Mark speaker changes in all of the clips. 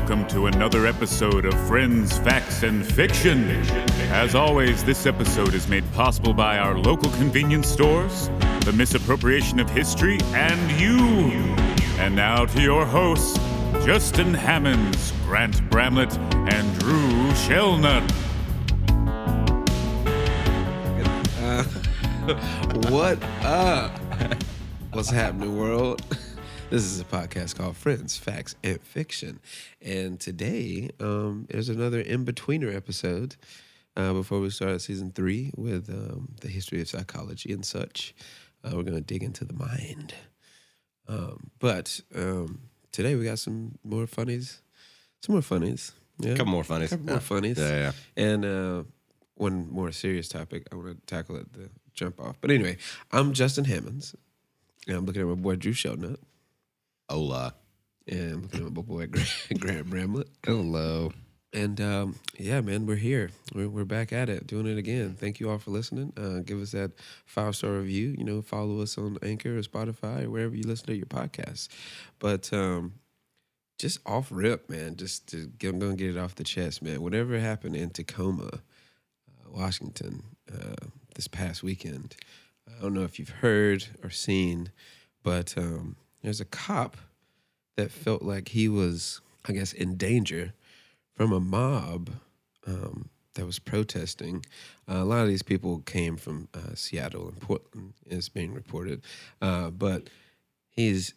Speaker 1: welcome to another episode of Friends, Facts, and Fiction. As always, this episode is made possible by our local convenience stores, the misappropriation of history, and you. And now to your hosts, Justin Hammonds, Grant Bramlett, and Drew Shellnut.
Speaker 2: Uh, what up? What's happening, world? This is a podcast called Friends, Facts, and Fiction. And today, um, there's another in betweener episode uh, before we start season three with um, the history of psychology and such. Uh, we're going to dig into the mind. Um, but um, today, we got some more funnies. Some more funnies. Yeah.
Speaker 3: couple more funnies.
Speaker 2: A couple more funnies.
Speaker 3: Yeah, yeah.
Speaker 2: And uh, one more serious topic I want to tackle at the jump off. But anyway, I'm Justin Hammonds. And I'm looking at my boy Drew Shelnut.
Speaker 3: Hola.
Speaker 2: And I'm looking at my boy Grant, Grant Bramlett.
Speaker 4: Hello.
Speaker 2: And um, yeah, man, we're here. We're, we're back at it, doing it again. Thank you all for listening. Uh, give us that five star review. You know, follow us on Anchor or Spotify or wherever you listen to your podcasts. But um, just off rip, man, just to get, I'm gonna get it off the chest, man. Whatever happened in Tacoma, uh, Washington, uh, this past weekend, I don't know if you've heard or seen, but um, there's a cop that felt like he was, I guess, in danger from a mob um, that was protesting. Uh, a lot of these people came from uh, Seattle and Portland, is being reported. Uh, but he's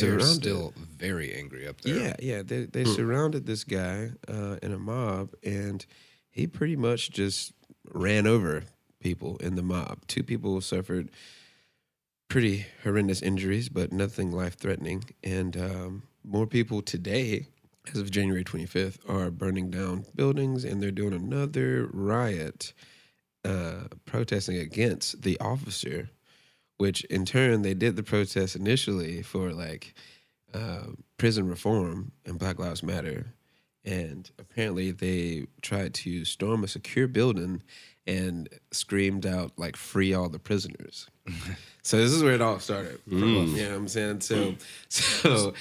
Speaker 4: They're still very angry up there.
Speaker 2: Yeah, yeah. They they surrounded this guy uh, in a mob, and he pretty much just ran over people in the mob. Two people suffered pretty horrendous injuries, but nothing life threatening. And um, more people today, as of January 25th, are burning down buildings, and they're doing another riot uh, protesting against the officer. Which in turn they did the protest initially for like uh, prison reform and Black Lives Matter. And apparently they tried to storm a secure building and screamed out like free all the prisoners. so this is where it all started. You know what I'm saying? So so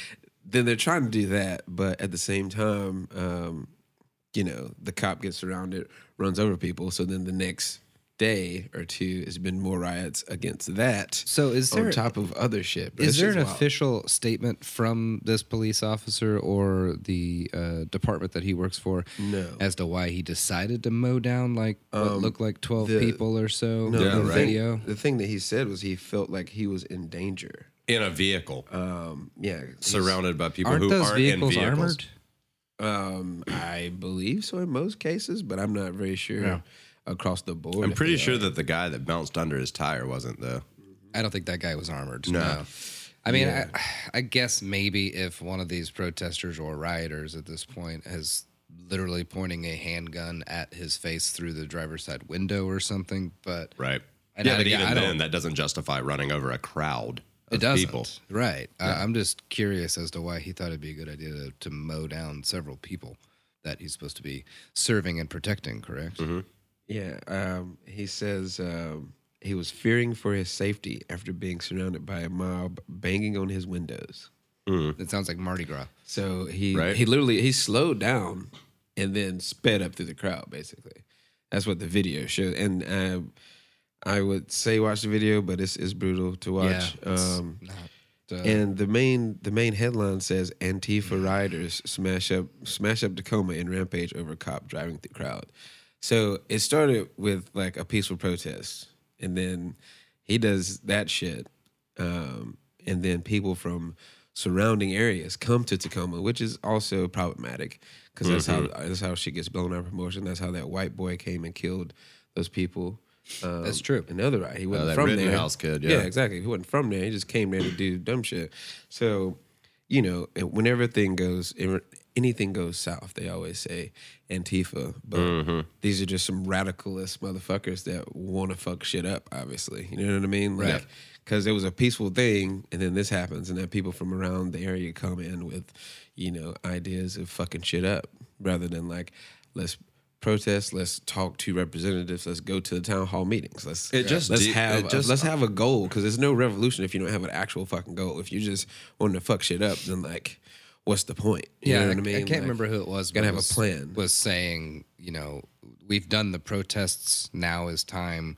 Speaker 2: then they're trying to do that, but at the same time, um, you know, the cop gets surrounded, runs over people. So then the next day or two has been more riots against that.
Speaker 4: So is there
Speaker 2: on top of other shit?
Speaker 4: Is there an
Speaker 2: wild.
Speaker 4: official statement from this police officer or the uh, department that he works for
Speaker 2: No.
Speaker 4: as to why he decided to mow down like what
Speaker 2: Um,
Speaker 4: looked like twelve
Speaker 2: the-
Speaker 4: people or so
Speaker 2: No,
Speaker 4: in the
Speaker 2: the,
Speaker 3: right.
Speaker 4: video?
Speaker 2: thing, the thing that he said was he felt like he was in danger.
Speaker 3: In a vehicle,
Speaker 2: Um, yeah,
Speaker 3: surrounded by people
Speaker 4: Aren't
Speaker 3: who
Speaker 4: those
Speaker 3: aren't
Speaker 4: vehicles,
Speaker 3: in vehicles.
Speaker 4: armored?
Speaker 2: Um, I believe so in most cases, but I'm not very sure
Speaker 4: Yeah.
Speaker 2: Across the board.
Speaker 3: I'm pretty sure
Speaker 2: are.
Speaker 3: that the guy that bounced under his tire wasn't though.
Speaker 4: I don't think that guy was armored.
Speaker 3: No.
Speaker 4: No. I mean,
Speaker 2: Yeah.
Speaker 4: I, I guess maybe if one of these protesters or rioters at this point has literally pointing a handgun at his face through the driver's side window or something, but
Speaker 3: Right.
Speaker 4: And
Speaker 3: yeah, but even then, that doesn't justify running over a crowd of
Speaker 4: it doesn't.
Speaker 3: people.
Speaker 4: Right. I, I'm just curious as to why he thought it'd be a good idea to, to mow down several people that he's supposed to be serving and protecting, correct?
Speaker 3: Mm-hmm.
Speaker 2: Yeah, um, he says um, he was fearing for his safety after being surrounded by a mob banging on his windows.
Speaker 4: It sounds like Mardi Gras.
Speaker 2: So he
Speaker 3: Right.
Speaker 2: he literally he slowed down and then sped up through the crowd. Basically, that's what the video showed. And uh, I would say watch the video, but it's it's brutal to watch.
Speaker 4: Yeah,
Speaker 2: um,
Speaker 4: not, uh,
Speaker 2: and the main the main headline says Antifa rioters smash up smash up Tacoma in rampage over cop driving through crowd. So it started with like a peaceful protest, and then he does that shit, um, and then people from surrounding areas come to Tacoma, which is also problematic because that's how that's how she gets blown out of promotion. That's how that white boy came and killed those people. Um,
Speaker 4: That's true.
Speaker 2: Another right, he wasn't
Speaker 3: that
Speaker 2: from there.
Speaker 3: Rittenhouse kid, yeah.
Speaker 2: yeah, exactly. He wasn't from there. He just came there to do dumb shit. So, you know, and whenever thing goes, anything goes south, they always say Antifa. But
Speaker 3: Mm-hmm.
Speaker 2: these are just some radicalist motherfuckers that want to fuck shit up. Obviously, you know what I mean? Like, because it was a peaceful thing, and then this happens, and then people from around the area come in with, you know, ideas of fucking shit up, rather than like, let's protest. Let's talk to representatives. Let's go to the town hall meetings. Let's
Speaker 3: It just
Speaker 2: let's
Speaker 3: de-
Speaker 2: have
Speaker 3: just-
Speaker 2: let's have a goal because there's no revolution if you don't have an actual fucking goal. If you just want to fuck shit up, then like, what's the point? You
Speaker 4: yeah,
Speaker 2: know
Speaker 4: I,
Speaker 2: what I mean.
Speaker 4: I can't
Speaker 2: Like,
Speaker 4: remember who it was.
Speaker 2: gotta have a plan.
Speaker 4: Was saying, you know, we've done the protests. Now is time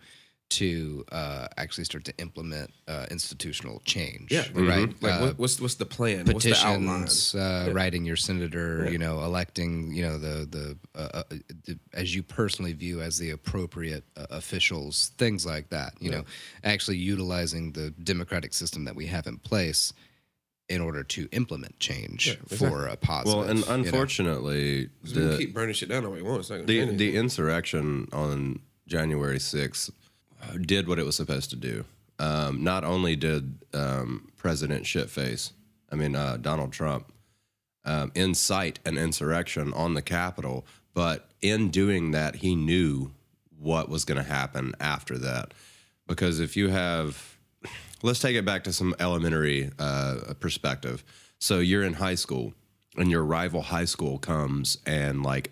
Speaker 4: to uh, actually start to implement uh, institutional change.
Speaker 2: Yeah,
Speaker 4: right.
Speaker 2: Like,
Speaker 4: Uh,
Speaker 2: what's what's the plan? What's the outline?
Speaker 4: petitions, uh, writing your senator, you know, electing, you know, the the, uh, uh, the as you personally view as the appropriate uh, officials, things like that. You know, actually utilizing the democratic system that we have in place in order to implement change for a positive.
Speaker 3: Well, and
Speaker 4: you know.
Speaker 3: unfortunately, the
Speaker 2: keep burning shit down all we want. It's
Speaker 3: the, the insurrection on January 6th did what it was supposed to do. Um, not only did um, President Shitface, I mean uh, Donald Trump, um, incite an insurrection on the Capitol, but in doing that, he knew what was going to happen after that. Because if you have, let's take it back to some elementary uh, perspective. So you're in high school, and your rival high school comes and like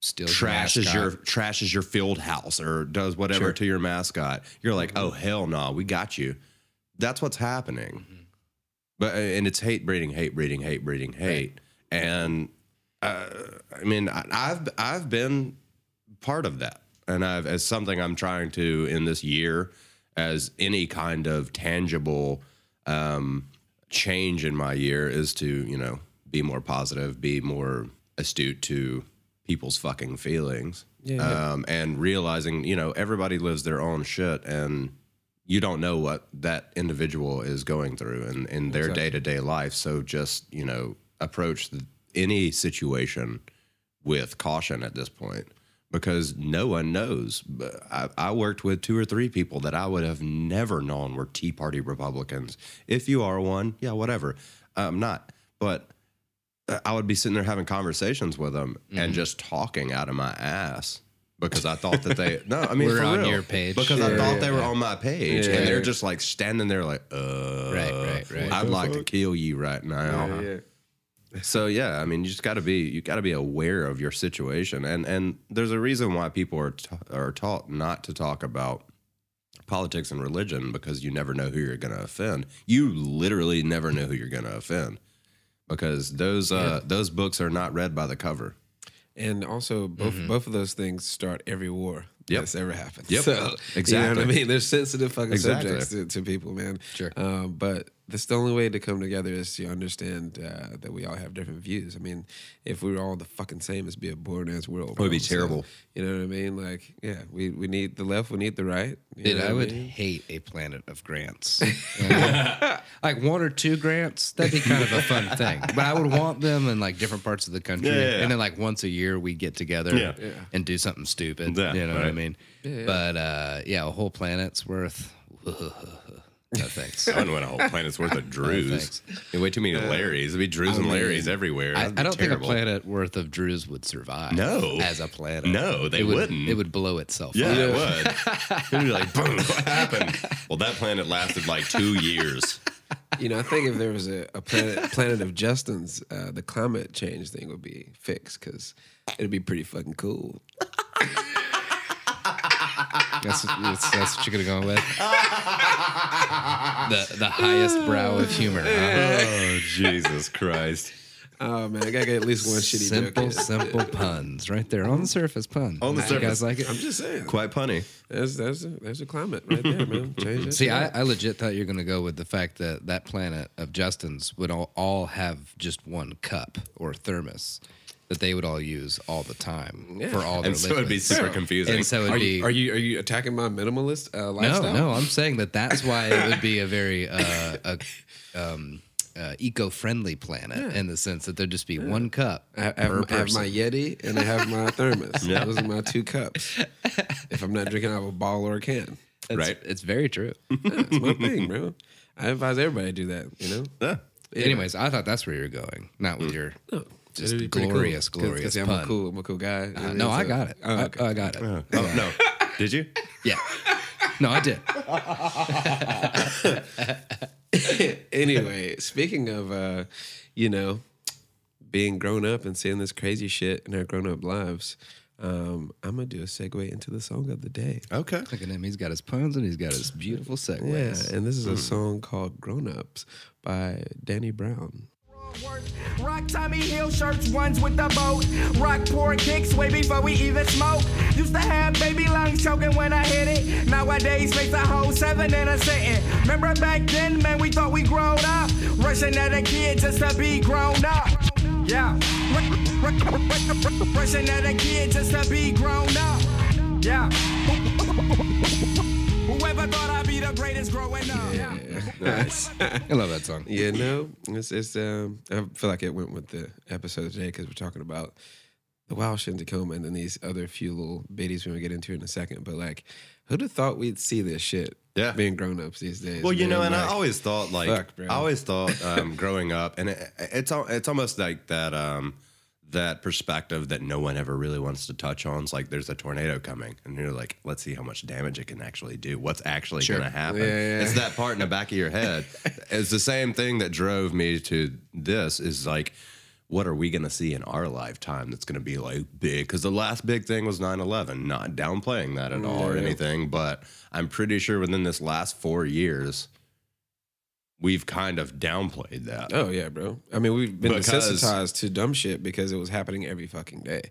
Speaker 4: Steals
Speaker 3: trashes your trashes your field house or does whatever to your mascot. You're like, oh hell no, we got you. That's what's happening. But and it's hate breeding, hate breeding, hate breeding, hate. And uh, I mean, I, I've I've been part of that, and I've as something I'm trying to in this year as any kind of tangible um, change in my year is to you know be more positive, be more astute to people's fucking feelings, Um, and realizing you know everybody lives their own shit, and you don't know what that individual is going through in, in their day to day life. So just you know approach the, any situation with caution at this point because no one knows. I, I worked with two or three people that I would have never known were Tea Party Republicans. If you are one, yeah, whatever. I'm not, but I would be sitting there having conversations with them
Speaker 4: Mm-hmm.
Speaker 3: and just talking out of my ass. Because I thought that they no, I mean
Speaker 4: We're
Speaker 3: for
Speaker 4: on
Speaker 3: real.
Speaker 4: your page.
Speaker 3: Because I thought
Speaker 4: yeah,
Speaker 3: they were
Speaker 4: yeah.
Speaker 3: on my page,
Speaker 2: Yeah.
Speaker 3: and they're just like standing there, like, uh,
Speaker 4: Right, right, right.
Speaker 3: I'd like to kill you right now.
Speaker 2: Yeah, yeah.
Speaker 3: So yeah, I mean, you just got to be you got to be aware of your situation, and and there's a reason why people are ta- are taught not to talk about politics and religion because you never know who you're going to offend. You literally never know who you're going to offend because those uh, those books are not read by the cover.
Speaker 2: And also, both both of those things start every war
Speaker 3: Yep.
Speaker 2: that's ever happened.
Speaker 3: Yep.
Speaker 2: So, You know what
Speaker 3: Exactly.
Speaker 2: I mean? They're sensitive fucking
Speaker 3: Exactly.
Speaker 2: subjects to, to people, man.
Speaker 4: Sure.
Speaker 2: Um, but that's the only way to come together is to understand uh, that we all have different views. I mean, if we were all the fucking same, it'd be a boring ass world.
Speaker 3: It would be.
Speaker 2: So,
Speaker 3: terrible.
Speaker 2: you know what I mean? Like, yeah, we, we need the left, we need the right. You
Speaker 4: Dude,
Speaker 2: know
Speaker 4: I
Speaker 2: what
Speaker 4: would
Speaker 2: mean?
Speaker 4: hate a planet of grants. Like one or two grants, that'd be kind of a fun thing. But I would want them in like different parts of the country.
Speaker 3: Yeah, yeah, yeah.
Speaker 4: And then like once a year we get together
Speaker 3: Yeah.
Speaker 2: Yeah.
Speaker 4: and do something stupid.
Speaker 3: Yeah,
Speaker 4: you know what I mean?
Speaker 2: yeah.
Speaker 4: But uh, yeah, a whole planet's worth. No thanks.
Speaker 3: I wouldn't want a whole planet's worth of Drews.
Speaker 4: thanks.
Speaker 3: There'd way too many Larrys. It'd be Drews and Larrys everywhere.
Speaker 4: I, I don't
Speaker 3: terrible.
Speaker 4: think a planet worth of Drews would survive.
Speaker 3: No.
Speaker 4: as a planet.
Speaker 3: No, they
Speaker 4: it would,
Speaker 3: wouldn't.
Speaker 4: It would blow itself.
Speaker 3: Yeah,
Speaker 4: up.
Speaker 3: it would. It'd be like, boom, what happened? Well, that planet lasted like two years.
Speaker 2: You know, I think if there was a, a planet, planet of Justins, uh, the climate change thing would be fixed because it'd be pretty fucking cool.
Speaker 4: That's, that's, that's what you're gonna go with. the the highest brow of humor. huh?
Speaker 3: Oh, Jesus Christ.
Speaker 2: Oh man, I gotta get at least one shitty
Speaker 4: simple,
Speaker 2: joke. in.
Speaker 4: simple puns right there on the surface. Pun.
Speaker 3: On the
Speaker 4: You
Speaker 3: surface.
Speaker 4: guys like it?
Speaker 2: I'm just saying.
Speaker 3: Quite punny.
Speaker 2: There's there's a, there's a climate right there, man. Change that
Speaker 4: See, I. I legit thought you were gonna go with the fact that that planet of Justin's would all, all have just one cup or thermos that they would all use all the time for all their
Speaker 3: And so it'd be
Speaker 4: liquids.
Speaker 3: super confusing.
Speaker 4: And so it'd
Speaker 2: Are
Speaker 4: be
Speaker 2: you, are you are you attacking my minimalist uh,
Speaker 4: no,
Speaker 2: lifestyle?
Speaker 4: no. I'm saying that that's why it would be a very uh, a, um, uh, eco-friendly planet in the sense that there'd just be one cup
Speaker 2: I have,
Speaker 4: per
Speaker 2: I have my Yeti and I have my thermos. Those are my two cups. If I'm not drinking out of a bottle or a can,
Speaker 4: It's,
Speaker 3: right?
Speaker 4: It's very true.
Speaker 2: that's my thing, bro. I advise everybody to do that. You know.
Speaker 3: Yeah.
Speaker 4: Anyways, I thought that's where you're going, not with your just
Speaker 2: It'd be pretty
Speaker 4: glorious,
Speaker 2: cool. 'Cause- 'cause,
Speaker 4: glorious
Speaker 2: I'm
Speaker 4: pun.
Speaker 2: a cool, I'm a cool guy.
Speaker 4: Uh, no. I got it.
Speaker 2: Oh,
Speaker 4: I-
Speaker 2: okay.
Speaker 4: I, got it.
Speaker 3: Oh, no. Did you?
Speaker 4: Yeah. No, I did.
Speaker 2: anyway, speaking of, uh, you know, being grown up and seeing this crazy shit in our grown up lives, um, I'm gonna do a segue into the song of the day.
Speaker 3: Okay.
Speaker 4: Look at him. He's got his puns and he's got his beautiful
Speaker 2: Yeah,
Speaker 4: segues.
Speaker 2: and this is a song called "Grown Ups" by Danny Brown.
Speaker 5: Rock Tommy Hill shirts, ones with the boat. Rock poor kicks way before we even smoke. Used to have baby lungs choking when I hit it. Nowadays, face a whole seven in a sitting. Remember back then, man, we thought we grown up. Rushing at a kid just to be grown up. Yeah. Rushing at a kid just to be grown up. Yeah. Whoever thought I'd be the greatest growing up. Yeah.
Speaker 2: Nice.
Speaker 4: I love that song.
Speaker 2: Yeah, no, it's it's. Um, I feel like it went with the episode today because we're talking about the wild shit in Tacoma and then these other few little biddies we're gonna get into in a second. But like, who'd have thought we'd see this shit?
Speaker 3: Yeah.
Speaker 2: being grown ups these days.
Speaker 3: Well, you know, and
Speaker 2: like,
Speaker 3: I always thought like
Speaker 2: fuck, bro.
Speaker 3: I always thought um, growing up, and it, it's it's almost like that um, that perspective that no one ever really wants to touch on. It's like there's a tornado coming, and you're like, let's see how much damage it can actually do. What's actually going to happen?
Speaker 2: Yeah, yeah.
Speaker 3: It's that part in the back of your head. it's the same thing that drove me to this. Is like. What are we going to see in our lifetime that's going to be like big? Because the last big thing was 9 11. Not downplaying that at mm, all or
Speaker 2: Yeah.
Speaker 3: anything, but I'm pretty sure within this last four years, we've kind of downplayed that.
Speaker 2: Oh yeah, bro. I mean, we've been
Speaker 3: Because-
Speaker 2: desensitized to dumb shit because it was happening every fucking day.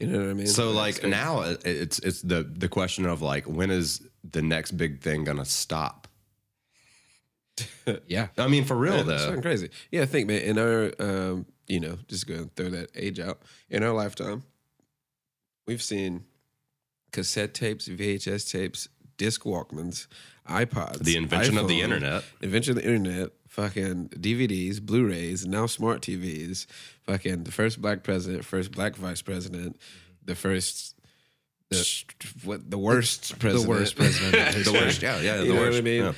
Speaker 2: You know what I mean?
Speaker 3: So
Speaker 2: It's
Speaker 3: like now it- it's it's the the question of like when is the next big thing gonna stop?
Speaker 4: Yeah.
Speaker 3: I mean, for real
Speaker 2: Yeah,
Speaker 3: though.
Speaker 2: it's fucking crazy. Yeah, I think, man, in our, um, you know, just go and throw that age out. In our lifetime, we've seen cassette tapes, VHS tapes, disc Walkmans, iPods,
Speaker 3: The invention of the internet.
Speaker 2: invention of the internet, fucking DVDs, Blu-rays, now smart TVs, fucking the first black president, first black vice president, the first. The, what the worst president?
Speaker 4: The worst president
Speaker 3: The worst, yeah, yeah, the
Speaker 2: You know
Speaker 3: worst.
Speaker 2: what I mean?
Speaker 3: yeah.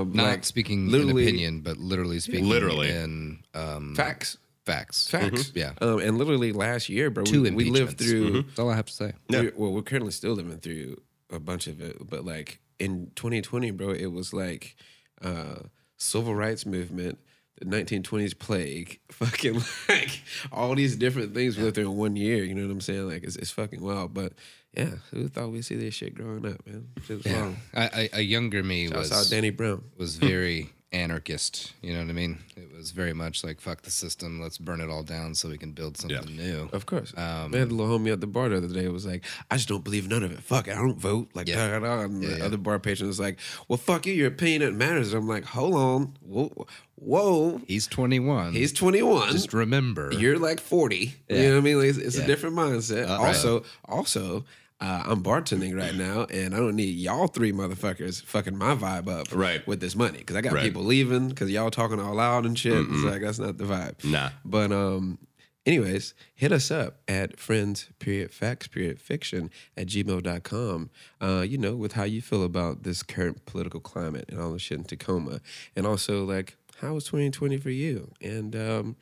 Speaker 2: Um,
Speaker 4: Not
Speaker 2: like
Speaker 4: speaking in
Speaker 2: literally-
Speaker 4: opinion, but literally speaking
Speaker 3: Literally.
Speaker 4: in um,
Speaker 2: facts.
Speaker 4: facts.
Speaker 2: Facts.
Speaker 4: Yeah.
Speaker 2: Um, and literally last year, bro,
Speaker 4: Two
Speaker 2: we, we lived
Speaker 4: impeachments.
Speaker 2: through.
Speaker 4: That's all I have to say.
Speaker 3: Yeah.
Speaker 2: we're- well, we're currently still living through a bunch of it, but like in 2020, bro, it was like uh, civil rights movement, the 1920s plague, fucking like all these different things lived through in one year. You know what I'm saying? Like it's, it's fucking wild. But yeah, who thought we'd see this shit growing up, man?
Speaker 4: Yeah. I, I, a younger me
Speaker 2: Shouts
Speaker 4: was
Speaker 2: out Danny Brown.
Speaker 4: was very anarchist. You know what I mean? It was very much like fuck the system. Let's burn it all down so we can build something new.
Speaker 2: Of course.
Speaker 4: Um,
Speaker 2: I had a little homie at the bar the other day was like, I just don't believe none of it. Fuck it. I don't vote. Like,
Speaker 4: Yeah.
Speaker 2: da, da, da. And
Speaker 4: Yeah,
Speaker 2: the
Speaker 4: yeah.
Speaker 2: other bar patron was like, well, fuck you. Your opinion it matters. I'm like, hold on. Whoa. Whoa.
Speaker 4: He's 21.
Speaker 2: He's 21.
Speaker 4: just remember.
Speaker 2: You're like 40. You know what I mean? Like, it's it's
Speaker 4: Yeah.
Speaker 2: a different mindset.
Speaker 3: Uh,
Speaker 2: also, also, uh, I'm bartending right now, and I don't need y'all three motherfuckers fucking my vibe up
Speaker 3: Right.
Speaker 2: with this money because I got
Speaker 3: Right.
Speaker 2: people leaving because y'all talking all loud and shit. It's like that's not the vibe.
Speaker 3: Nah.
Speaker 2: But um, anyways, hit us up at friends period facts period fiction at gmail.com. Uh, you know, with how you feel about this current political climate and all the shit in Tacoma. And also like how was 2020 for you? And um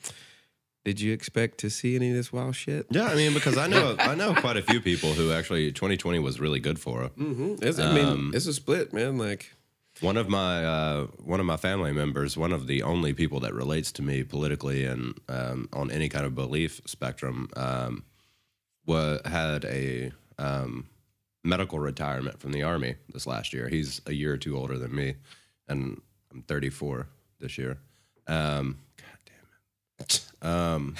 Speaker 2: did you expect to see any of this wild shit?
Speaker 3: Yeah, I mean, because I know I know quite a few people who actually 2020 was really good for.
Speaker 2: Mm-hmm. It's, I mean,
Speaker 3: Um,
Speaker 2: it's a split, man. Like,
Speaker 3: One of my uh, one of my family members, one of the only people that relates to me politically and um, on any kind of belief spectrum, um, wa had a um, medical retirement from the army this last year. He's a year or two older than me, and I'm 34 this year. Um, God damn it. Um,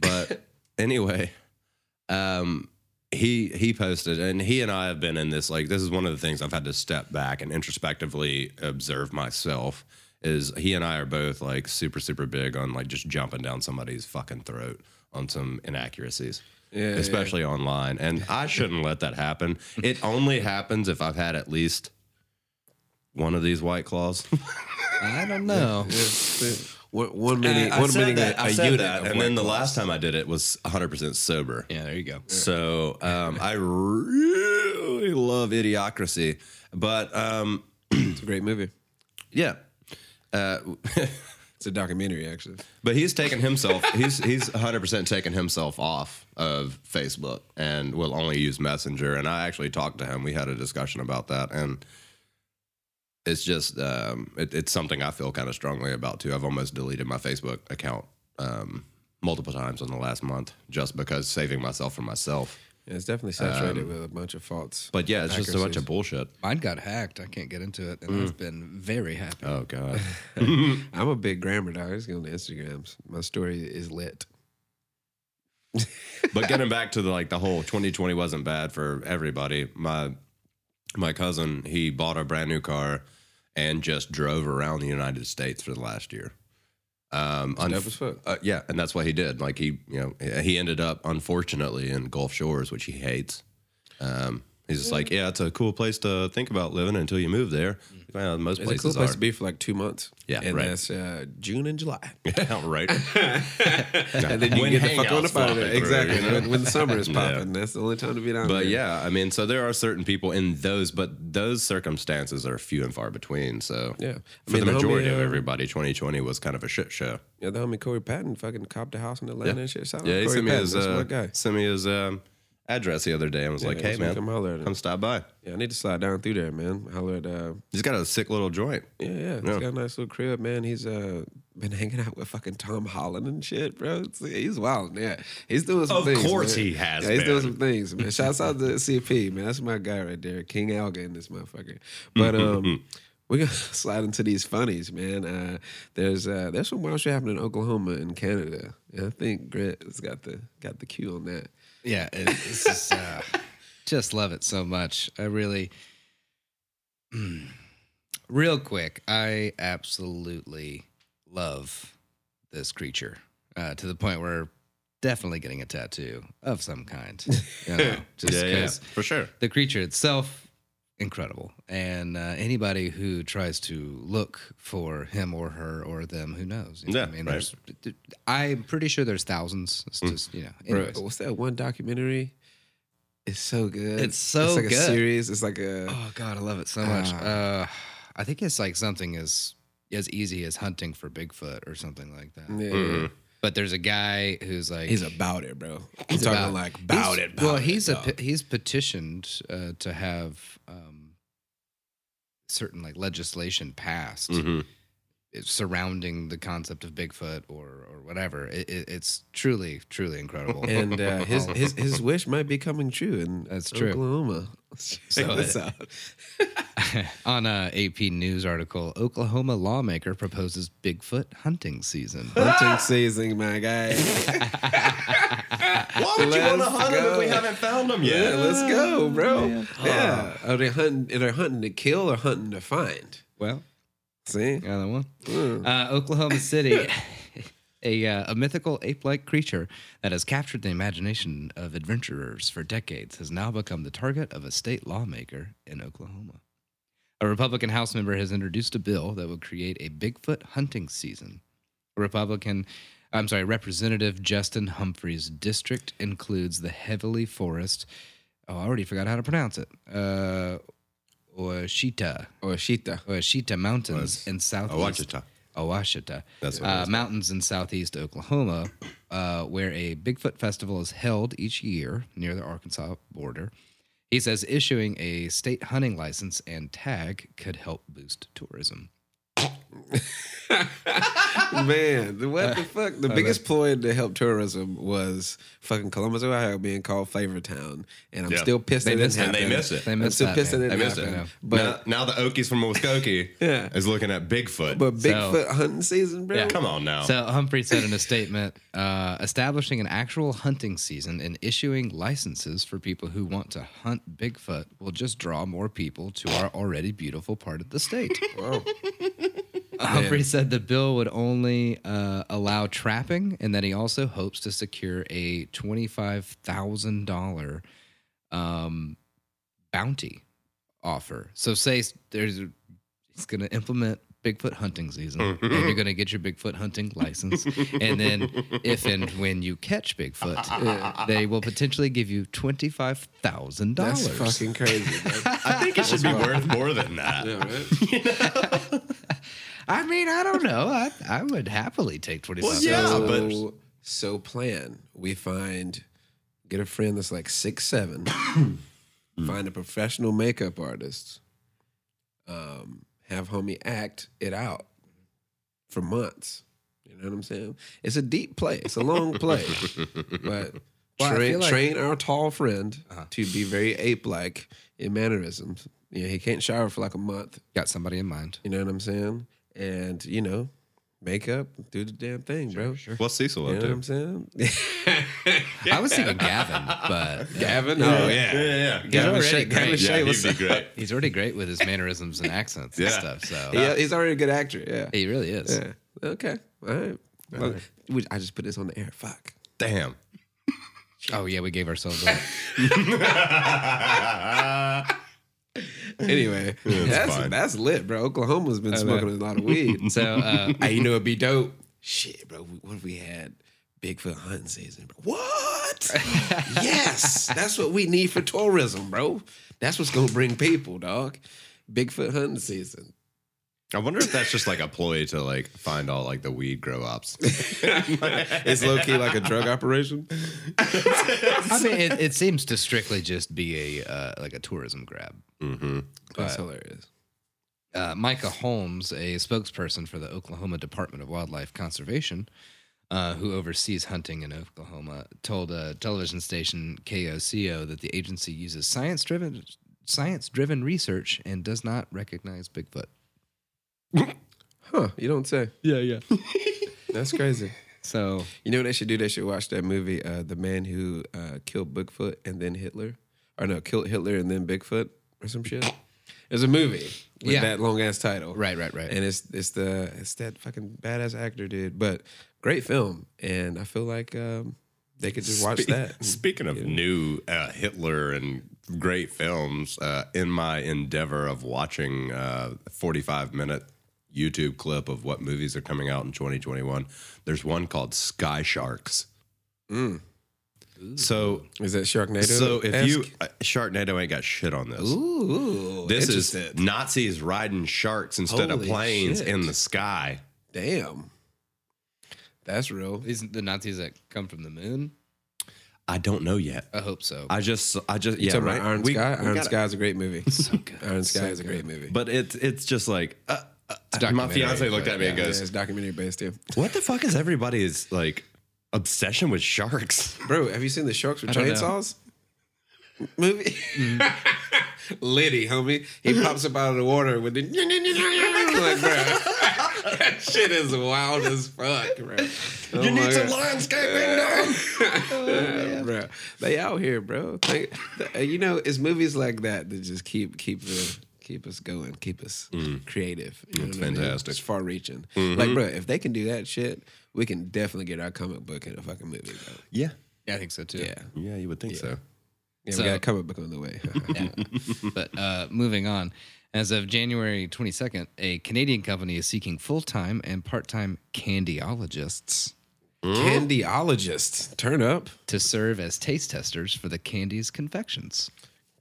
Speaker 3: but anyway, um, he he posted, and he and I have been in this. Like, this is one of the things I've had to step back and introspectively observe myself. Is he and I are both like super super big on like just jumping down somebody's fucking throat on some inaccuracies.
Speaker 2: Yeah,
Speaker 3: especially online, and I shouldn't let that happen. It only happens if I've had at least one of these white claws.
Speaker 4: I don't know.
Speaker 2: One, one minute,
Speaker 3: I
Speaker 2: one
Speaker 3: said that,
Speaker 2: a
Speaker 3: I said
Speaker 2: unit
Speaker 3: that,
Speaker 2: of
Speaker 3: and then the last time I did it was 100 percent sober.
Speaker 4: Yeah, there you go.
Speaker 3: So um, I really love Idiocracy, but um,
Speaker 2: It's a great movie.
Speaker 3: yeah. Uh,
Speaker 2: It's a documentary, actually.
Speaker 3: but he's taken himself. He's he's 100 percent taken himself off of Facebook and will only use Messenger. And I actually talked to him. We had a discussion about that, and it's just um, it, it's something I feel kind of strongly about too. I've almost deleted my Facebook account um, multiple times in the last month just because saving myself from myself.
Speaker 2: Yeah, it's definitely saturated with a bunch of faults.
Speaker 3: But yeah, it's just a bunch of bullshit.
Speaker 4: Mine got hacked. I can't get into it, and
Speaker 3: Mm.
Speaker 4: I've been very happy.
Speaker 3: Oh god.
Speaker 2: I'm a big grammar dog. I just go on Instagrams. My story is lit.
Speaker 3: but getting back to the like the whole 2020 wasn't bad for everybody. My my cousin he bought a brand new car and just drove around the United States for the last year. Um, unf- uh, yeah, and that's what he did. Like he, you know, he ended up unfortunately in Gulf Shores, which he hates. Um, he's just like, yeah, it's a cool place to think about living until you move there. Well, most
Speaker 2: It's a cool place
Speaker 3: are.
Speaker 2: to be for like two months.
Speaker 3: Yeah,
Speaker 2: and
Speaker 3: right.
Speaker 2: that's uh, June and July.
Speaker 3: yeah, right.
Speaker 2: And then you
Speaker 3: When
Speaker 2: get the fuck on the
Speaker 3: hangouts
Speaker 2: fire.
Speaker 3: popping through,
Speaker 2: Exactly.
Speaker 3: you know?
Speaker 2: when, when the summer is popping, that's the only time to be down
Speaker 3: But
Speaker 2: there.
Speaker 3: yeah, I mean, so there are certain people in those, but those circumstances are few and far between. So
Speaker 2: Yeah. I
Speaker 3: for
Speaker 2: mean,
Speaker 3: the
Speaker 2: the homie,
Speaker 3: majority of
Speaker 2: uh,
Speaker 3: everybody, 2020 was kind of a shit show.
Speaker 2: Yeah, the homie Corey Patton fucking copped a house in Atlanta and shit. Shout out
Speaker 3: Yeah, he
Speaker 2: Corey
Speaker 3: sent me
Speaker 2: Patton.
Speaker 3: his
Speaker 2: That's my
Speaker 3: uh,
Speaker 2: guy.
Speaker 3: sent me his um, address the other day and was like, "Hey man,
Speaker 2: come holler at him.
Speaker 3: come stop by."
Speaker 2: Yeah, I need to slide down through there, man. Holler at uh,
Speaker 3: He's got a sick little joint.
Speaker 2: Yeah, yeah. He's
Speaker 3: Yeah.
Speaker 2: got a nice little crib, man. He's uh been hanging out with fucking Tom Holland and shit, bro. It's, he's wild, yeah. He's doing some things.
Speaker 3: Of
Speaker 2: things.
Speaker 3: course
Speaker 2: man.
Speaker 3: he has
Speaker 2: Yeah, he's
Speaker 3: been.
Speaker 2: doing some things, man. Shouts out to CP, man. That's my guy right there, King Alga in this motherfucker. But um. We're gonna slide into these funnies, man. Uh, there's uh, there's some wild shit happening in Oklahoma and Canada. And I think Grant has got the got the cue on that.
Speaker 4: Yeah, it, it's just, uh, just love it so much. I really, Mm. real quick, I absolutely love this creature uh, to the point where definitely getting a tattoo of some kind. You know, just
Speaker 3: yeah, yeah,
Speaker 4: 'cause
Speaker 3: for sure.
Speaker 4: the creature itself incredible and uh, anybody who tries to look for him or her or them who knows you know
Speaker 3: Yeah,
Speaker 4: i mean
Speaker 3: right.
Speaker 4: there's i'm pretty sure there's thousands it's just you know
Speaker 2: Bro,
Speaker 4: anyways.
Speaker 2: what's that one documentary? It's so good.
Speaker 4: It's so
Speaker 2: it's like a series. It's like a
Speaker 4: oh god i love it so much
Speaker 2: Ah.
Speaker 4: uh i think it's like something as as easy as hunting for bigfoot or something like that
Speaker 2: yeah.
Speaker 3: Mm-hmm.
Speaker 4: but there's a guy who's like
Speaker 2: He's about it, bro. I'm
Speaker 4: He's
Speaker 2: talking
Speaker 4: about-
Speaker 2: like about
Speaker 4: he's-
Speaker 2: it.
Speaker 4: well, he's
Speaker 2: it,
Speaker 4: a pe- he's petitioned uh, to have um, certain like legislation passed
Speaker 3: Mhm.
Speaker 4: surrounding the concept of Bigfoot or or whatever. It, it, it's truly truly incredible.
Speaker 2: and uh, his his his wish might be coming true in
Speaker 4: That's true.
Speaker 2: Oklahoma. Check
Speaker 4: So
Speaker 2: this
Speaker 4: it-
Speaker 2: out.
Speaker 4: on a AP news article, Oklahoma lawmaker proposes Bigfoot hunting season.
Speaker 2: Hunting season, my guy.
Speaker 3: Why would you
Speaker 2: Let's
Speaker 3: want to hunt them if we haven't found him
Speaker 2: yeah,
Speaker 3: yet?
Speaker 2: let's go, bro. Yeah. Are they hunting? Are they hunting to kill or hunting to find?
Speaker 4: well,
Speaker 2: See,
Speaker 4: another one.
Speaker 2: Mm.
Speaker 4: Uh, Oklahoma City, a, uh, a mythical ape like creature that has captured the imagination of adventurers for decades, has now become the target of a state lawmaker in Oklahoma. A Republican House member has introduced a bill that would create a Bigfoot hunting season. A Republican, I'm sorry, Representative Justin Humphrey's district includes the heavily forest. Oh, I already forgot how to pronounce it. Uh, Ouachita.
Speaker 2: or Shita.
Speaker 4: Ouachita Mountains in southeast.
Speaker 3: Ouachita.
Speaker 4: Ouachita.
Speaker 3: That's what it
Speaker 4: uh,
Speaker 3: is.
Speaker 4: mountains in southeast Oklahoma, uh, where a Bigfoot festival is held each year near the Arkansas border. He says issuing a state hunting license and tag could help boost tourism.
Speaker 2: Man, what the fuck? The biggest ploy to help tourism was fucking Columbus, Ohio being called Flavor Town, and I'm
Speaker 3: Yeah.
Speaker 2: still pissed
Speaker 4: They
Speaker 2: that it
Speaker 4: missed
Speaker 2: didn't
Speaker 3: it. They
Speaker 2: happen.
Speaker 3: missed it.
Speaker 4: They
Speaker 2: I'm
Speaker 4: missed
Speaker 2: still
Speaker 4: that,
Speaker 2: pissed that
Speaker 4: man.
Speaker 2: it
Speaker 3: I
Speaker 2: didn't
Speaker 3: missed
Speaker 2: happen.
Speaker 3: it.
Speaker 2: But
Speaker 3: now, now the Okies from Muskogee
Speaker 2: Yeah.
Speaker 3: is looking at Bigfoot.
Speaker 2: but Bigfoot hunting season, bro.
Speaker 4: Yeah.
Speaker 3: Come on now.
Speaker 4: So Humphrey said in a statement, uh, establishing an actual hunting season and issuing licenses for people who want to hunt Bigfoot will just draw more people to our already beautiful part of the state.
Speaker 2: Wow.
Speaker 4: Humphrey said the bill would only uh, allow trapping, and that he also hopes to secure a twenty-five thousand dollar um, bounty offer. So, say s- there's he's going to implement Bigfoot hunting season, and you're going to get your Bigfoot hunting license, and then if and when you catch Bigfoot, they will potentially give you twenty five
Speaker 2: thousand
Speaker 4: dollars.
Speaker 2: That's fucking crazy.
Speaker 3: I think it should be worth more than that.
Speaker 2: yeah, right?
Speaker 4: I mean, I don't know. I I would happily take twenty-five.
Speaker 3: Well, yeah,
Speaker 2: so,
Speaker 3: but-
Speaker 2: so plan. We find get a friend that's like six seven. find a professional makeup artist. Um, have homie act it out for months. You know what I'm saying? It's a deep play. It's a long play, but
Speaker 3: Well,
Speaker 4: Well, I
Speaker 2: train,
Speaker 4: feel like-
Speaker 2: train our tall friend to be very ape-like in mannerisms. You know, he can't shower for like a month.
Speaker 4: Got somebody in mind.
Speaker 2: You know what I'm saying? And you know, makeup, do the damn thing, bro. Sure.
Speaker 3: What's Cecil
Speaker 2: You
Speaker 3: up
Speaker 2: know what
Speaker 3: to?
Speaker 2: I'm saying?
Speaker 4: I was thinking Gavin, but uh,
Speaker 2: Gavin, oh yeah,
Speaker 3: yeah. yeah.
Speaker 2: Gavin
Speaker 4: already
Speaker 2: Shay, Gavin
Speaker 4: great.
Speaker 2: Shay,
Speaker 3: Yeah, he'd be great.
Speaker 4: he's already great with his mannerisms and accents and stuff. So
Speaker 2: Yeah, he's already a good actor. Yeah,
Speaker 4: he really is.
Speaker 2: yeah. Okay, all right. Well, we- I just put this on the air. Fuck.
Speaker 3: Damn.
Speaker 4: Oh yeah, we gave ourselves up.
Speaker 2: Anyway, that's
Speaker 3: fine.
Speaker 2: that's lit, bro. Oklahoma's been smoking a lot of weed.
Speaker 4: So uh,
Speaker 2: hey, you know it'd be dope. Shit, bro. What if we had Bigfoot hunting season? Bro? What? yes, that's what we need for tourism, bro. That's what's gonna bring people, dog. Bigfoot hunting season.
Speaker 3: I wonder if that's just like a ploy to like find all like the weed grow ups.
Speaker 2: It's low key like a drug operation.
Speaker 4: I mean, it, it seems to strictly just be a uh, like a tourism grab.
Speaker 2: That's hilarious.
Speaker 4: uh, Micah Holmes, a spokesperson for the Oklahoma Department of Wildlife Conservation, uh, who oversees hunting in Oklahoma, told a television station KOCO that the agency uses science-driven science-driven research and does not recognize Bigfoot.
Speaker 2: Huh? You don't say.
Speaker 4: Yeah, yeah.
Speaker 2: That's crazy.
Speaker 4: So
Speaker 2: You know what they should do? They should watch that movie, uh, The Man Who uh, Killed Bigfoot and Then Hitler. Or no, killed Hitler and then Bigfoot or some shit. It's a movie with
Speaker 4: Yeah.
Speaker 2: that long ass title.
Speaker 4: Right, right, right.
Speaker 2: And it's it's the it's that fucking badass actor dude. But great film. And I feel like um, they could just watch that.
Speaker 3: Speaking of new uh, Hitler and great films, uh, in my endeavor of watching uh, a 45 minute YouTube clip of what movies are coming out in 2021, there's one called Sky Sharks. So,
Speaker 2: Is that Sharknado?
Speaker 3: so if you uh, Sharknado ain't got shit on this.
Speaker 2: Ooh,
Speaker 3: this is. Nazis riding sharks instead of planes
Speaker 2: shit.
Speaker 3: in the sky.
Speaker 2: Damn. That's real.
Speaker 4: these the Nazis that come from the moon.
Speaker 3: I don't know yet.
Speaker 4: I hope so.
Speaker 3: I just, I just,
Speaker 2: You
Speaker 3: yeah,
Speaker 2: talking
Speaker 3: right.
Speaker 2: about Iron
Speaker 3: We-
Speaker 2: Sky?
Speaker 3: we
Speaker 2: Iron
Speaker 3: gotta-
Speaker 2: Sky is a great movie. so
Speaker 4: good.
Speaker 2: Iron Sky is a great movie.
Speaker 3: But it's, it's just like, uh, my
Speaker 4: documentary,
Speaker 3: fiance looked at me and
Speaker 2: yeah,
Speaker 3: goes,
Speaker 2: it's documentary based too.
Speaker 3: What the fuck is everybody's like obsession with sharks?
Speaker 2: Bro, have you seen the Sharks with
Speaker 4: don't know.
Speaker 2: Chainsaws movie? Liddy, homie. He pops up out of the water with the like, bro. that shit is wild as fuck, bro. Oh my God.
Speaker 3: landscaping done.
Speaker 2: Oh, bro. They out here, bro. They, they- you know, it's movies like that that just keep keep the keep us going, keep us mm. creative. You
Speaker 3: It's
Speaker 2: what I mean?
Speaker 3: fantastic.
Speaker 2: It's far reaching. Mm-hmm. Like, bro, if they can do that shit, we can definitely get our comic book in a fucking movie, bro.
Speaker 3: Yeah.
Speaker 4: yeah, I think so too.
Speaker 2: Yeah,
Speaker 3: Yeah, you would think so.
Speaker 2: yeah,
Speaker 4: So-
Speaker 2: we got a comic book on the way.
Speaker 4: but uh, moving on. As of January 22nd, a Canadian company is seeking full time and part time candyologists
Speaker 2: mm. Candyologists, turn up.
Speaker 4: to serve as taste testers for the candy's confections.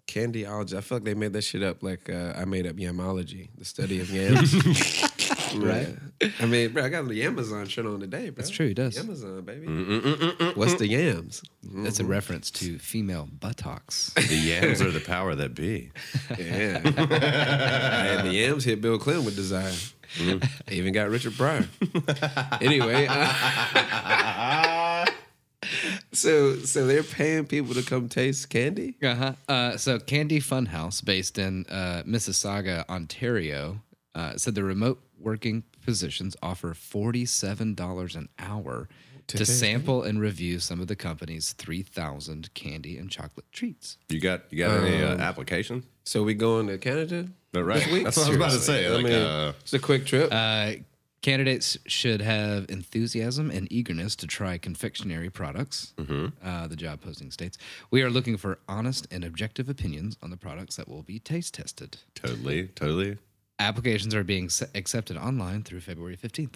Speaker 2: Candyology. I feel like they made that shit up like uh, I made up yamology, the study of yams. right. I mean, bro, I got the Amazon shirt on today, bro.
Speaker 4: That's true, he does.
Speaker 2: Amazon, baby. Mm, mm, mm, What's the yams?
Speaker 4: That's a mm-hmm. reference to female buttocks.
Speaker 3: The yams are the power that be.
Speaker 2: Yeah. and the yams hit Bill Clinton with desire. They even got Richard Pryor. anyway, uh, so so they're paying people to come taste candy.
Speaker 4: Uh-huh. Uh, so Candy Funhouse, based in uh, Mississauga, Ontario, uh, said the remote working positions offer $47 an hour to,
Speaker 2: taste
Speaker 4: sample and review some of the company's 3,000 candy and chocolate treats.
Speaker 3: You got you got any uh, applications?
Speaker 2: So we going to Canada?
Speaker 3: No, right.
Speaker 2: week?
Speaker 3: That's what I was about to say.
Speaker 2: I
Speaker 3: Like,
Speaker 2: mean,
Speaker 3: uh,
Speaker 2: it's a quick trip.
Speaker 4: Uh, candidates should have enthusiasm and eagerness to try confectionery products. Uh, the job posting states We are looking for honest and objective opinions on the products that will be taste tested.
Speaker 3: totally, totally.
Speaker 4: Applications are being accepted online through February 15th.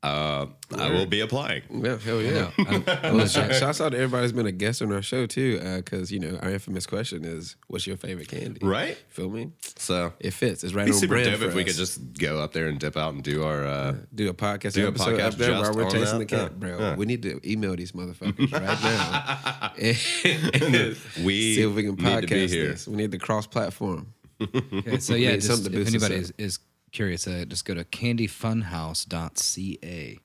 Speaker 3: Uh, I will be applying.
Speaker 2: yeah, hell yeah. well, shout, shouts out to everybody who's been a guest on our show too, because you know our infamous question is, "What's your favorite candy?"
Speaker 3: Right.
Speaker 2: Feel me?
Speaker 3: So
Speaker 2: It fits. It's right
Speaker 3: be
Speaker 2: on
Speaker 3: super
Speaker 2: brand
Speaker 3: dope
Speaker 2: for
Speaker 3: if we could just go up there and dip out and do our. Uh,
Speaker 2: do a podcast
Speaker 3: Do a
Speaker 2: episode
Speaker 3: podcast
Speaker 2: up there while
Speaker 3: just
Speaker 2: we're
Speaker 3: on
Speaker 2: tasting
Speaker 3: that?
Speaker 2: the cat,
Speaker 3: Yeah.
Speaker 2: bro.
Speaker 3: Yeah.
Speaker 2: We need to email these motherfuckers right now. and
Speaker 3: we
Speaker 2: see if we can
Speaker 3: need to be
Speaker 2: podcast this. We need the cross platform.
Speaker 4: Okay, so yeah, just, if anybody is, is curious, uh, just go to candyfunhouse.ca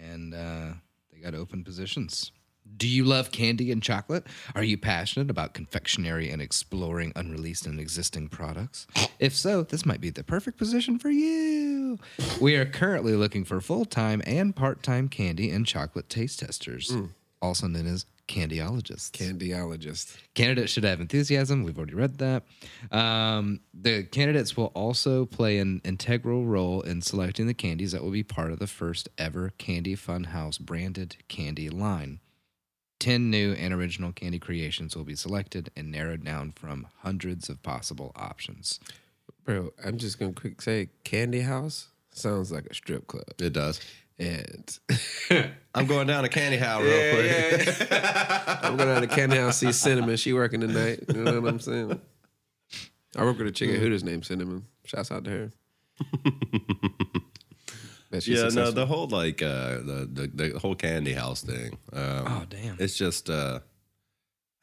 Speaker 4: and uh, they got open positions. Do you love candy and chocolate? Are you passionate about confectionery and exploring unreleased and existing products? If so, this might be the perfect position for you. We are currently looking for full time and part time candy and chocolate taste testers, also known as candyologists.
Speaker 2: Candyologist.
Speaker 4: Candidates should have enthusiasm. We've already read that. Um, the candidates will also play an integral role in selecting the candies that will be part of the first ever Candy Funhouse branded candy line. 10 new and original candy creations will be selected and narrowed down from hundreds of possible options.
Speaker 2: Bro, I'm just gonna quick say Candy House sounds like a strip club.
Speaker 3: It does.
Speaker 2: And
Speaker 3: I'm going down to Candy House real quick.
Speaker 2: I'm going down to Candy House see Cinnamon. She working tonight. You know what I'm saying? I work with a chick at Hooters named Cinnamon. Shouts out to her.
Speaker 3: Yeah, no, the whole like uh the the, the whole candy house thing. Um,
Speaker 4: Oh, damn.
Speaker 3: It's just uh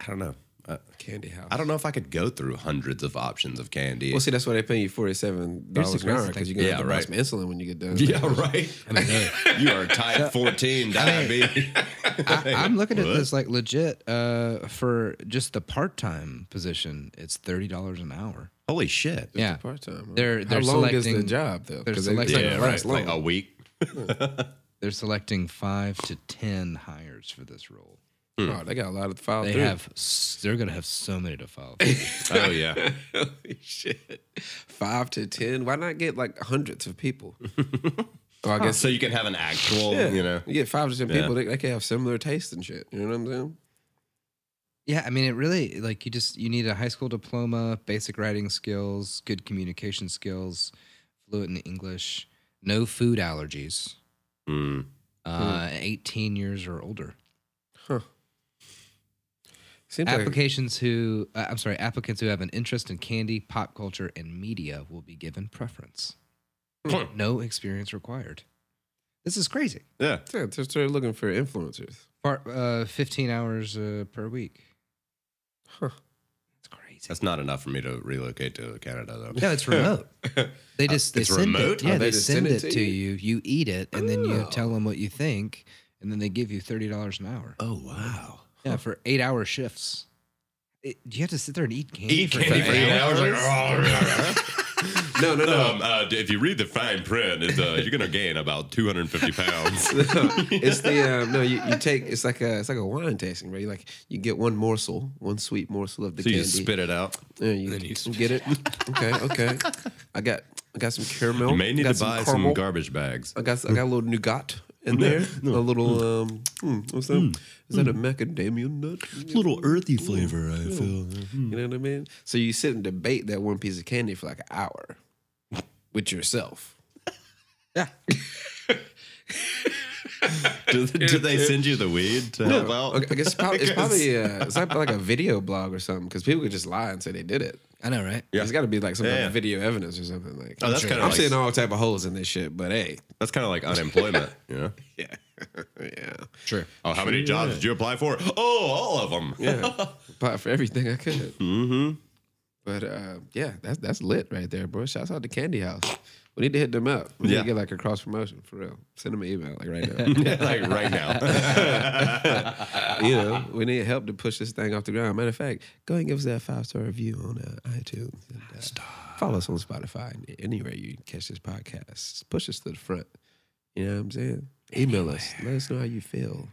Speaker 3: I don't know. Uh,
Speaker 2: Candy House.
Speaker 3: I don't know if I could go through hundreds of options of candy.
Speaker 2: Well, see, that's why they pay you forty seven dollars an hour because you're gonna
Speaker 3: Yeah,
Speaker 2: have to buy
Speaker 3: right.
Speaker 2: some insulin when you get done.
Speaker 3: yeah, right. you are type 14 diabetes.
Speaker 4: I, I'm looking at this like legit uh, for just the part time position. It's $30 an hour.
Speaker 3: Holy shit.
Speaker 4: Yeah.
Speaker 2: part time.
Speaker 4: They're-
Speaker 2: How
Speaker 4: they're
Speaker 2: long is the job though?
Speaker 4: they're
Speaker 2: 'Cause they-
Speaker 4: selecting-
Speaker 3: Yeah, right. Like a week.
Speaker 4: They're selecting five to 10 hires for this role.
Speaker 2: Oh, they got a lot of file
Speaker 4: They
Speaker 2: through.
Speaker 4: have. They're going to have so many to file.
Speaker 3: Oh yeah.
Speaker 2: Holy shit. Five to ten. Why not get like hundreds of people? oh, I guess
Speaker 3: so you can have an actual,
Speaker 2: yeah.
Speaker 3: you know.
Speaker 2: You get five to ten
Speaker 3: Yeah.
Speaker 2: people, they, they can have similar tastes and shit. You know what I'm saying?
Speaker 4: Yeah, I mean, it really like you just you need a high school diploma, basic writing skills, good communication skills, fluent in English, no food allergies,
Speaker 3: Mm.
Speaker 4: uh, 18 years or older.
Speaker 2: Seems like
Speaker 4: Applications who uh, I'm sorry, applicants who have an interest in candy, pop culture, and media will be given preference. no experience required. This is crazy.
Speaker 3: Yeah.
Speaker 2: yeah, they're, they're looking for influencers.
Speaker 4: Part, uh, 15 hours uh, per week.
Speaker 2: Huh.
Speaker 4: It's crazy.
Speaker 3: That's not enough for me to relocate to Canada though.
Speaker 4: No, it's remote. They just they
Speaker 3: it's
Speaker 4: send
Speaker 3: remote?
Speaker 4: it. Yeah,
Speaker 2: Oh, they
Speaker 4: they, send
Speaker 2: send
Speaker 4: it,
Speaker 2: it to
Speaker 4: to
Speaker 2: you?
Speaker 4: you. You eat it, and then you
Speaker 2: Oh.
Speaker 4: tell them what you think, and then they give you thirty dollars an hour.
Speaker 3: Oh wow.
Speaker 4: Yeah, for eight hour shifts. It, do you have to sit there and eat candy?
Speaker 3: Eat
Speaker 4: for
Speaker 3: candy
Speaker 4: eight
Speaker 3: for eight hours. Like, oh,
Speaker 2: No, no, no.
Speaker 3: um, uh, if you read the fine print, it's, uh, you're gonna gain about 250 pounds.
Speaker 2: it's the um, no. You, you take it's like a it's like a wine tasting, right? You like you get one morsel, one sweet morsel of the
Speaker 3: so you
Speaker 2: candy.
Speaker 3: just spit it out.
Speaker 2: Yeah, you, you get it. Okay, okay. I got I got some caramel.
Speaker 3: You may need
Speaker 2: got
Speaker 3: to buy
Speaker 2: caramel.
Speaker 3: some garbage bags.
Speaker 2: I got I got a little nougat in there. A little um. hmm, what's that? Is that a macadamia nut?
Speaker 3: A Little earthy flavor, I feel.
Speaker 2: You know what I mean? So you sit and debate that one piece of candy for like an hour with yourself.
Speaker 4: Yeah.
Speaker 3: Do, do they send you the weed to help out?
Speaker 2: I guess it's probably, it's probably uh, it's like, like a video blog or something because people could just lie and say they did it.
Speaker 4: I know, right? Yeah.
Speaker 2: There's got to be like some kind
Speaker 3: Yeah.
Speaker 2: of video evidence or something like.
Speaker 3: Oh, that's
Speaker 2: I'm,
Speaker 3: kinda
Speaker 2: I'm
Speaker 3: like-
Speaker 2: seeing all type of holes in this shit, but hey,
Speaker 3: That's kind of like unemployment, you know?
Speaker 2: yeah, yeah,
Speaker 4: Sure.
Speaker 3: Oh, how many jobs did you apply for? Oh, all of them.
Speaker 2: yeah. Apply for everything I could. Mm-hmm. But uh, yeah, that's that's lit right there, bro. Shouts out to Candy House. We need to hit them up. We need to get like a cross promotion for real. Send them an email like right now.
Speaker 3: like right now.
Speaker 2: you know, we need help to push this thing off the ground. Matter of fact, go ahead and give us that five star review on uh, iTunes. And, uh, follow us on Spotify and anywhere you catch this podcast. Push us to the front. You know what I'm saying? Email us. Let us know how you feel.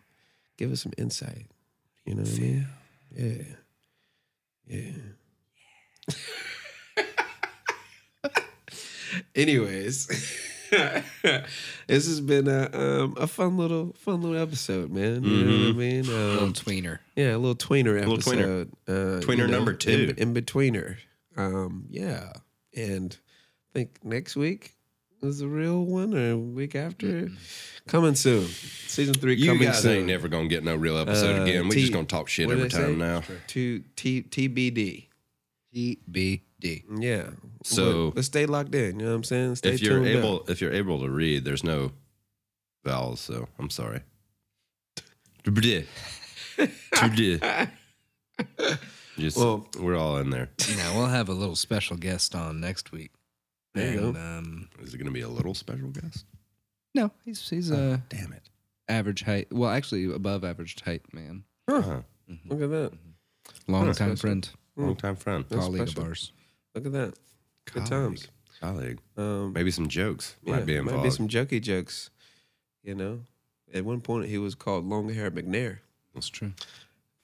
Speaker 2: Give us some insight. You know what I mean? Yeah. Yeah. Anyways, this has been a um, a fun little fun little episode, man. You know what I mean?
Speaker 4: A little
Speaker 2: Um,
Speaker 4: tweener.
Speaker 2: yeah, a little tweener
Speaker 3: Little tweener.
Speaker 2: episode. Uh,
Speaker 3: Tweener number two.
Speaker 2: In, in betweener. Um, yeah. And I think next week is the real one or week after. Coming soon. Season three
Speaker 3: You
Speaker 2: coming
Speaker 3: guys
Speaker 2: soon.
Speaker 3: ain't never going to get no real episode
Speaker 2: Uh,
Speaker 3: again. We
Speaker 2: T-
Speaker 3: just going to talk shit
Speaker 2: what
Speaker 3: every
Speaker 2: I
Speaker 3: time
Speaker 2: say?
Speaker 3: now.
Speaker 2: To T TBD.
Speaker 4: TBD.
Speaker 2: Yeah.
Speaker 3: So-
Speaker 2: But let's stay locked in. You know what I'm saying? Stay
Speaker 3: If you're
Speaker 2: tuned up.
Speaker 3: able, if you're able to read, there's no vowels, so I'm sorry. Just
Speaker 2: Well-
Speaker 3: we're all in there.
Speaker 4: Yeah, we'll have a little special guest on next week.
Speaker 2: There you go.
Speaker 4: Um,
Speaker 3: Is it going to be a little special guest?
Speaker 4: no, he's he's uh
Speaker 3: Damn it!
Speaker 4: average height. Well, actually, above average height man.
Speaker 2: Look at that.
Speaker 4: Long time
Speaker 2: special.
Speaker 4: friend,
Speaker 3: Long time friend.
Speaker 4: colleague
Speaker 2: special.
Speaker 4: of ours.
Speaker 2: Look at that. Good times.
Speaker 3: Colleague.
Speaker 2: Um,
Speaker 3: Maybe some jokes
Speaker 2: yeah,
Speaker 3: might be involved.
Speaker 2: Might be some jokey jokes. You know, at one point he was called Long Hair McNair,
Speaker 4: That's true.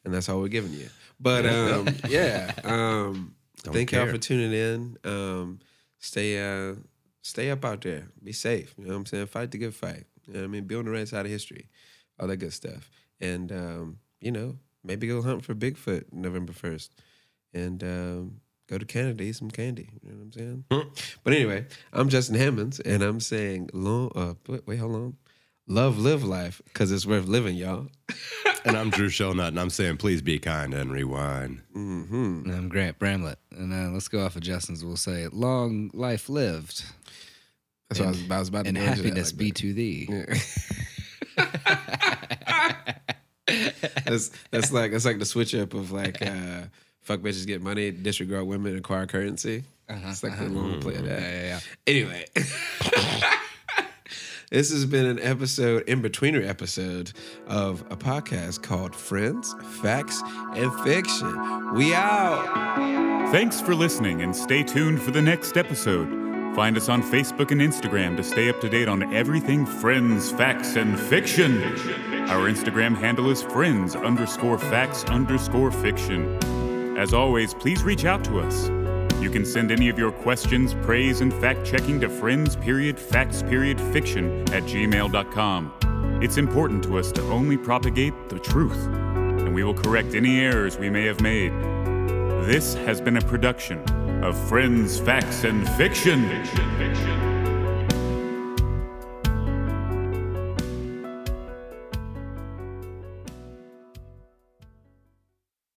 Speaker 2: and that's all we're giving you. But um, yeah, um,
Speaker 3: Don't
Speaker 2: thank y'all
Speaker 3: care.
Speaker 2: for tuning in. Um, stay, uh, stay up out there. Be safe. You know what I'm saying? Fight the good fight. You know what I mean? Be on the right side of history. All that good stuff. And um, you know, maybe go hunt for Bigfoot November first, and um, go to Canada eat some candy. You know what I'm saying? but anyway, I'm Justin Hammonds, and I'm saying, long, uh, wait, wait, hold on. Love, live life, because it's worth living, y'all.
Speaker 3: and I'm Drew Shellnut, and I'm saying, please be kind and rewind.
Speaker 4: And I'm Grant Bramlett. And uh, let's go off of Justin's. We'll say, long life lived
Speaker 2: That's what I was, I was about to
Speaker 4: and
Speaker 2: go that
Speaker 4: happiness
Speaker 2: like
Speaker 4: be
Speaker 2: that.
Speaker 4: to thee.
Speaker 2: that's that's like that's like the switch up of like uh, fuck bitches get money, disregard women, acquire currency. Uh-huh, it's like the uh-huh. long mm. play of that.
Speaker 4: Yeah, yeah, yeah.
Speaker 2: Anyway, this has been an episode in betweener episode of a podcast called Friends, Facts, and Fiction. We out.
Speaker 1: Thanks for listening and stay tuned for the next episode. Find us on Facebook and Instagram to stay up to date on everything friends, facts, and fiction. Our Instagram handle is friends underscore facts underscore fiction. As always, please reach out to us. You can send any of your questions, praise, and fact checking to friends period facts period fiction at gmail.com. It's important to us to only propagate the truth, and we will correct any errors we may have made. This has been a production of Friends, Facts, and Fiction.